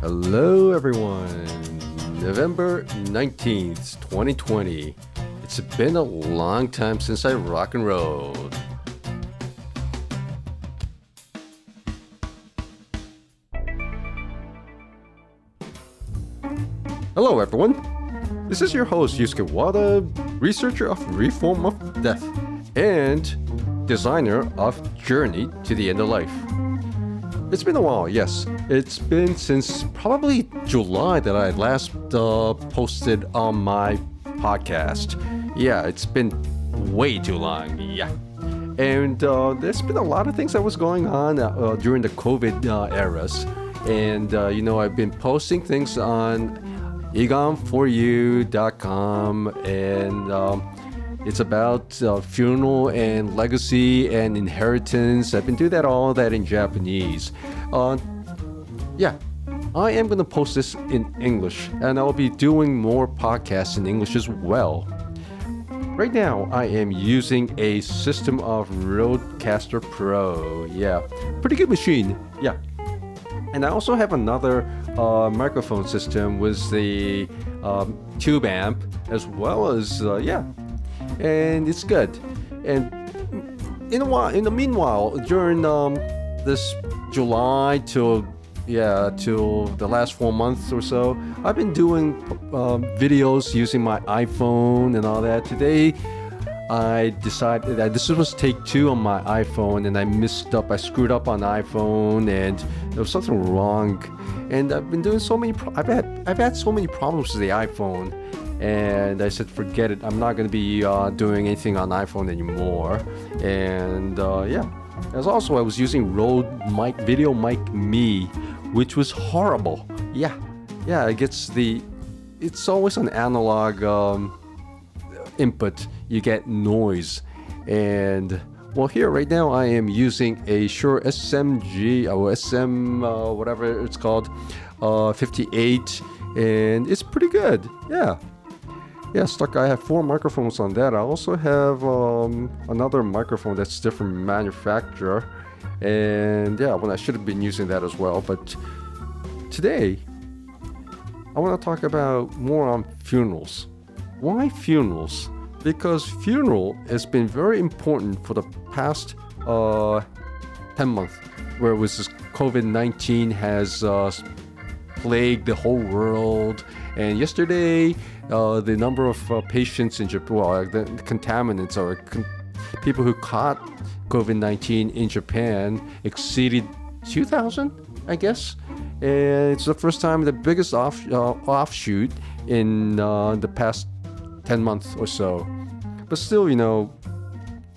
Hello, everyone. November 19th, 2020. It's been a long time since I rock and rolled. Hello, everyone. This is your host, Yusuke Wada, researcher of Reform of Death and designer of Journey to the End of Life. It's been a while, yes. It's been since probably July that I last uh, posted on my podcast. Yeah, it's been way too long. Yeah. And uh, there's been a lot of things that was going on uh, during the COVID uh, eras. And, uh, you know, I've been posting things on egon4u.com and um, it's about uh, funeral and legacy and inheritance. I've been doing that all that in Japanese. Uh, yeah, I am going to post this in English, and I'll be doing more podcasts in English as well. Right now, I am using a system of Rodecaster Pro. Yeah, pretty good machine. Yeah. And I also have another uh, microphone system with the um, tube amp as well as, uh, yeah, and it's good. And in a while, in the meanwhile, during um, this July till yeah till the last four months or so, I've been doing um, videos using my iPhone and all that. Today, I decided that this was take two on my iPhone, and I messed up. I screwed up on iPhone, and there was something wrong. And I've been doing so many. I've had I've had so many problems with the iPhone and I said, forget it. I'm not going to be uh, doing anything on iPhone anymore. And uh, yeah, as also I was using Rode Mic Video Mic Me, which was horrible. Yeah, yeah, it gets the. It's always an analog um, input. You get noise, and well, here right now I am using a Shure SMG or SM uh, whatever it's called, uh, 58, and it's pretty good. Yeah. Yeah, stuck. I have four microphones on that. I also have um, another microphone that's different manufacturer, and yeah, well, I should have been using that as well. But today, I want to talk about more on funerals. Why funerals? Because funeral has been very important for the past uh, 10 months, where was this COVID 19 has uh, plagued the whole world. And yesterday, uh, the number of uh, patients in Japan, well, the contaminants or con- people who caught COVID 19 in Japan exceeded 2,000, I guess. And it's the first time, the biggest off, uh, offshoot in uh, the past 10 months or so. But still, you know,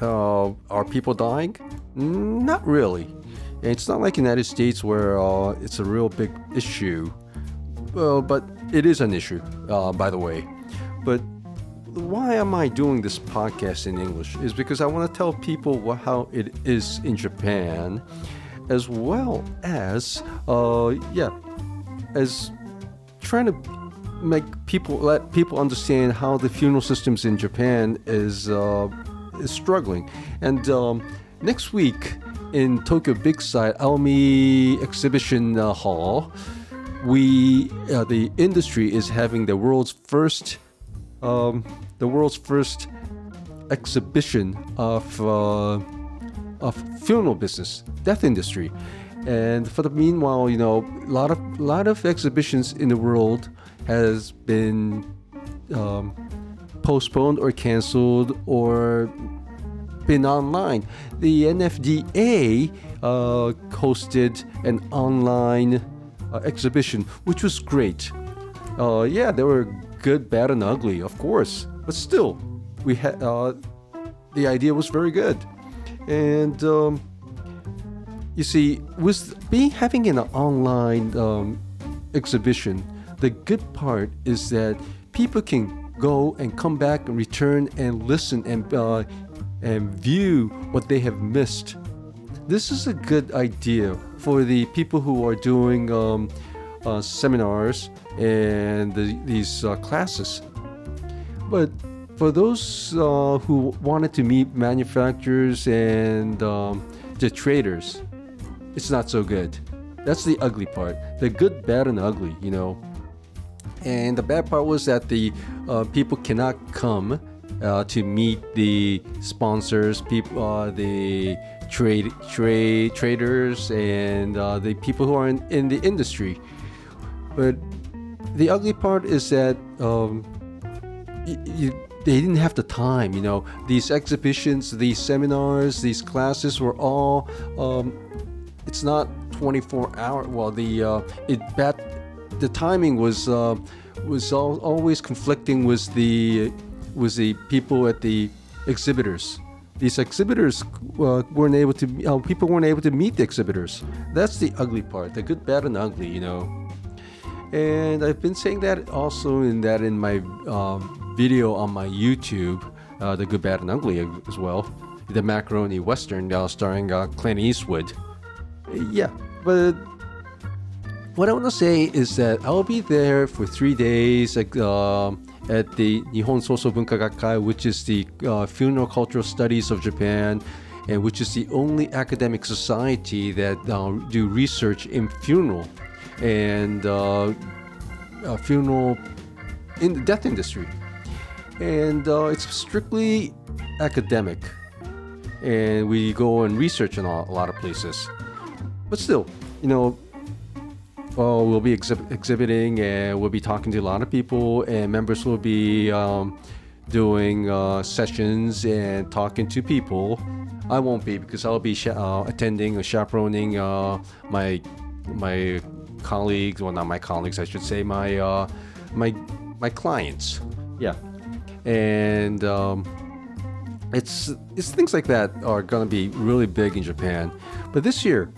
uh, are people dying? Not really. It's not like United States where uh, it's a real big issue. Well, but it is an issue, uh, by the way. But why am I doing this podcast in English? Is because I want to tell people what, how it is in Japan, as well as, uh, yeah, as trying to make people let people understand how the funeral systems in Japan is uh, is struggling. And um, next week in Tokyo Big Sight Aomi Exhibition uh, Hall we uh, the industry is having the world's first um, the world's first exhibition of uh, of funeral business, death industry, and for the meanwhile, you know, a lot of lot of exhibitions in the world has been um, postponed or canceled or been online. The NFDA uh, hosted an online uh, exhibition, which was great. Uh, yeah, there were good, bad, and ugly, of course, but still, we had uh, the idea was very good, and um, you see, with being having an online um, exhibition, the good part is that people can go and come back and return and listen and uh, and view what they have missed. This is a good idea for the people who are doing um, uh, seminars and the, these uh, classes. But for those uh, who wanted to meet manufacturers and um, the traders, it's not so good. That's the ugly part. The good, bad, and ugly, you know. And the bad part was that the uh, people cannot come uh, to meet the sponsors, people, uh, the trade trade traders, and uh, the people who are in, in the industry. But the ugly part is that um, they didn't have the time. You know, these exhibitions, these seminars, these classes were all. Um, it's not 24 hour. Well, the uh, it bad. The timing was uh, was al- always conflicting with the with the people at the exhibitors. These exhibitors uh, weren't able to. Uh, people weren't able to meet the exhibitors. That's the ugly part. The good, bad, and ugly. You know. And I've been saying that also in that in my um, video on my YouTube, uh, the good, bad, and ugly as well, the macaroni western uh, starring uh, Clint Eastwood. Yeah, but what I want to say is that I'll be there for three days like, um at the Nihon Soso Bunka Gakkai, which is the uh, funeral cultural studies of Japan, and which is the only academic society that uh, do research in funeral and uh, uh, funeral in the death industry. And uh, it's strictly academic, and we go and research in a lot of places. But still, you know, well, we'll be exhib- exhibiting and we'll be talking to a lot of people, and members will be um, doing uh, sessions and talking to people. I won't be because I'll be uh, attending or chaperoning uh, my my colleagues, well, not my colleagues, I should say, my uh, my my clients. Yeah, and um, it's it's things like that are gonna be really big in Japan. But this year,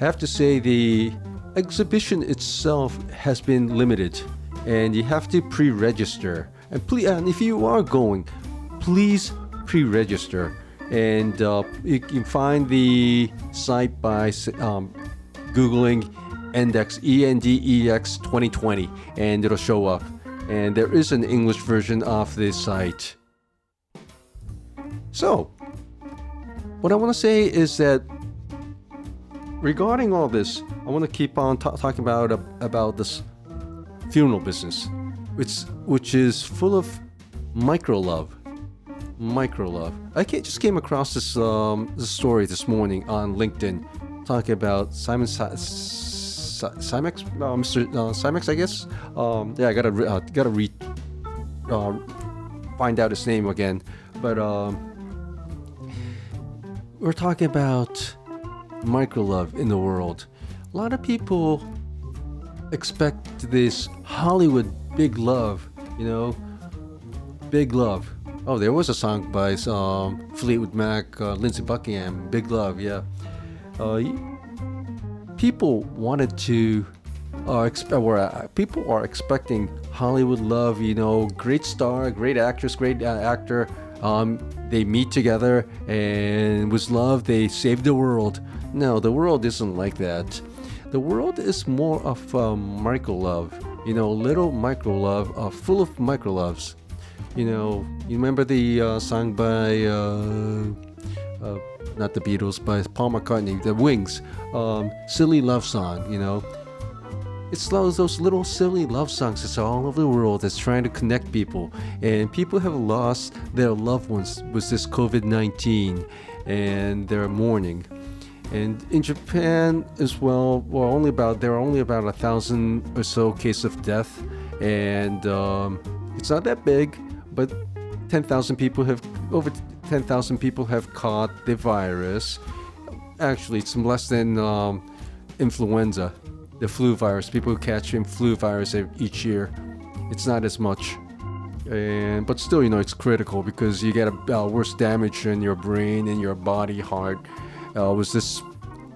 I have to say the exhibition itself has been limited, and you have to pre-register. And please, and if you are going, please pre-register. And uh, you can find the site by um, googling ENDEX E N D E X 2020, and it'll show up. And there is an English version of this site. So, what I want to say is that regarding all this, I want to keep on ta- talking about uh, about this funeral business, which which is full of micro love, micro love. I just came across this um, this story this morning on LinkedIn, talking about Simon Si- Si- Simex, uh, Mr. Uh, I guess. Um, yeah, I gotta re- uh, gotta read, uh, find out his name again, but. Um, we're talking about micro love in the world. A lot of people expect this Hollywood big love, you know, big love. Oh, there was a song by um, Fleetwood Mac, uh, Lindsey Buckingham, Big Love, yeah. Uh, people wanted to, uh, exp- or, uh, people are expecting Hollywood love, you know, great star, great actress, great uh, actor. Um, they meet together and with love they save the world. No, the world isn't like that. The world is more of um, micro love, you know, little micro love, uh, full of micro loves. You know, you remember the uh, song by, uh, uh, not the Beatles, by Paul McCartney, The Wings, um, Silly Love Song, you know. It's those, those little silly love songs that's all over the world that's trying to connect people. And people have lost their loved ones with this COVID 19 and they're mourning. And in Japan as well, well, only about there are only about a thousand or so cases of death, and um, it's not that big, but 10,000 people have over 10,000 people have caught the virus. Actually, it's less than um, influenza, the flu virus. People who catch flu virus each year. It's not as much, and but still, you know, it's critical because you get a uh, worse damage in your brain, in your body, heart. Uh, was this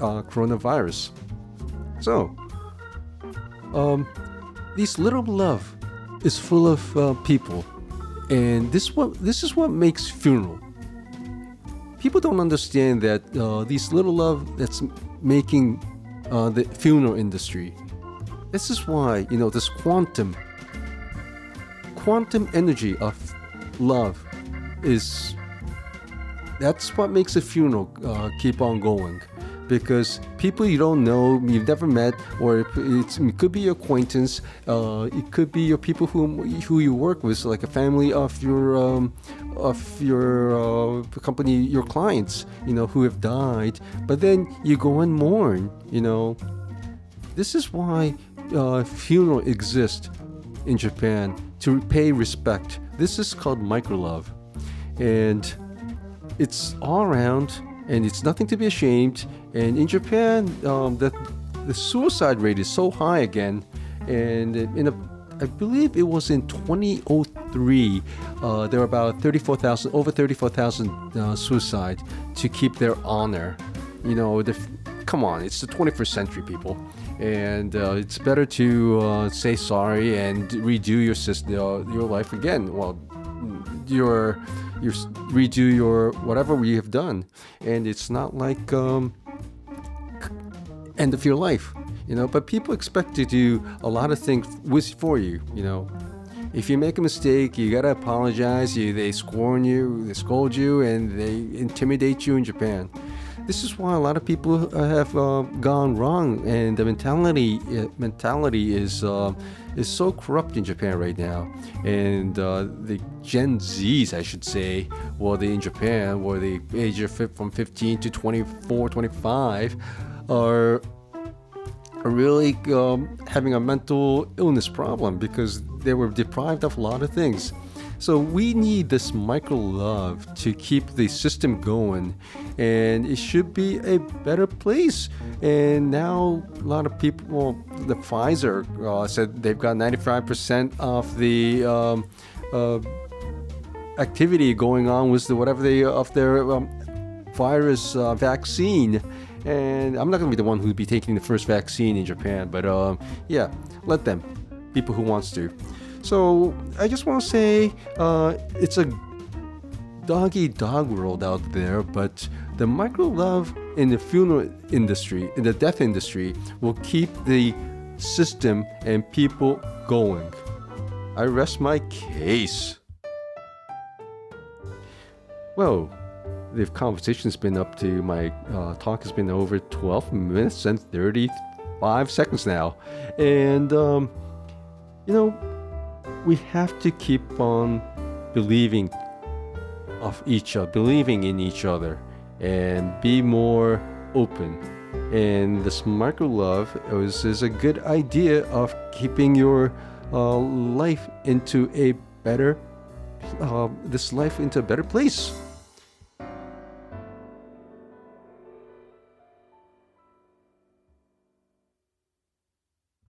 uh, coronavirus? So, um, this little love is full of uh, people, and this what this is what makes funeral. People don't understand that uh, little love that's making uh, the funeral industry. This is why you know this quantum, quantum energy of love, is that's what makes a funeral uh, keep on going. because people you don't know, you've never met, or it could be your acquaintance, uh, it could be your people who who you work with, like a family of your um, of your uh, company, your clients, you know, who have died. But then you go and mourn, you know. This is why uh, funeral exists in Japan to pay respect. This is called micro love, and it's all around, and it's nothing to be ashamed. And in Japan, um, the the suicide rate is so high again, and in a I believe it was in 2003. Uh, there were about 34,000, over 34,000 uh, suicide to keep their honor. You know, the, come on, it's the 21st century, people and uh, it's better to uh, say sorry and redo your system, uh, your life again. Well, your your redo your whatever we have done, and it's not like um, end of your life, you know. But people expect to do a lot of things with for you, you know. If you make a mistake, you gotta apologize. You, they scorn you, they scold you, and they intimidate you in Japan this is why a lot of people uh, have uh, gone wrong, and the mentality uh, mentality is uh, is so corrupt in Japan right now. And uh, the Gen Zs, I should say, well, they in Japan, where the age of from 15 to 24, 25, are are really um, having a mental illness problem because they were deprived of a lot of things. So we need this micro love to keep the system going, and it should be a better place. And now a lot of people, well, the Pfizer uh, said they've got 95% of the um, uh, activity going on with the whatever they of their um, virus uh, vaccine. And I'm not going to be the one who'd be taking the first vaccine in Japan, but um, yeah, let them. People who wants to. So I just want to say uh, it's a doggy dog world out there, but the micro love in the funeral industry, in the death industry, will keep the system and people going. I rest my case. Well, the conversation's been up to my uh, talk has been over 12 minutes and 35 seconds now. And, um, you know, we have to keep on believing of each other, believing in each other, and be more open. And this micro love is, is a good idea of keeping your uh, life into a better, uh, this life into a better place.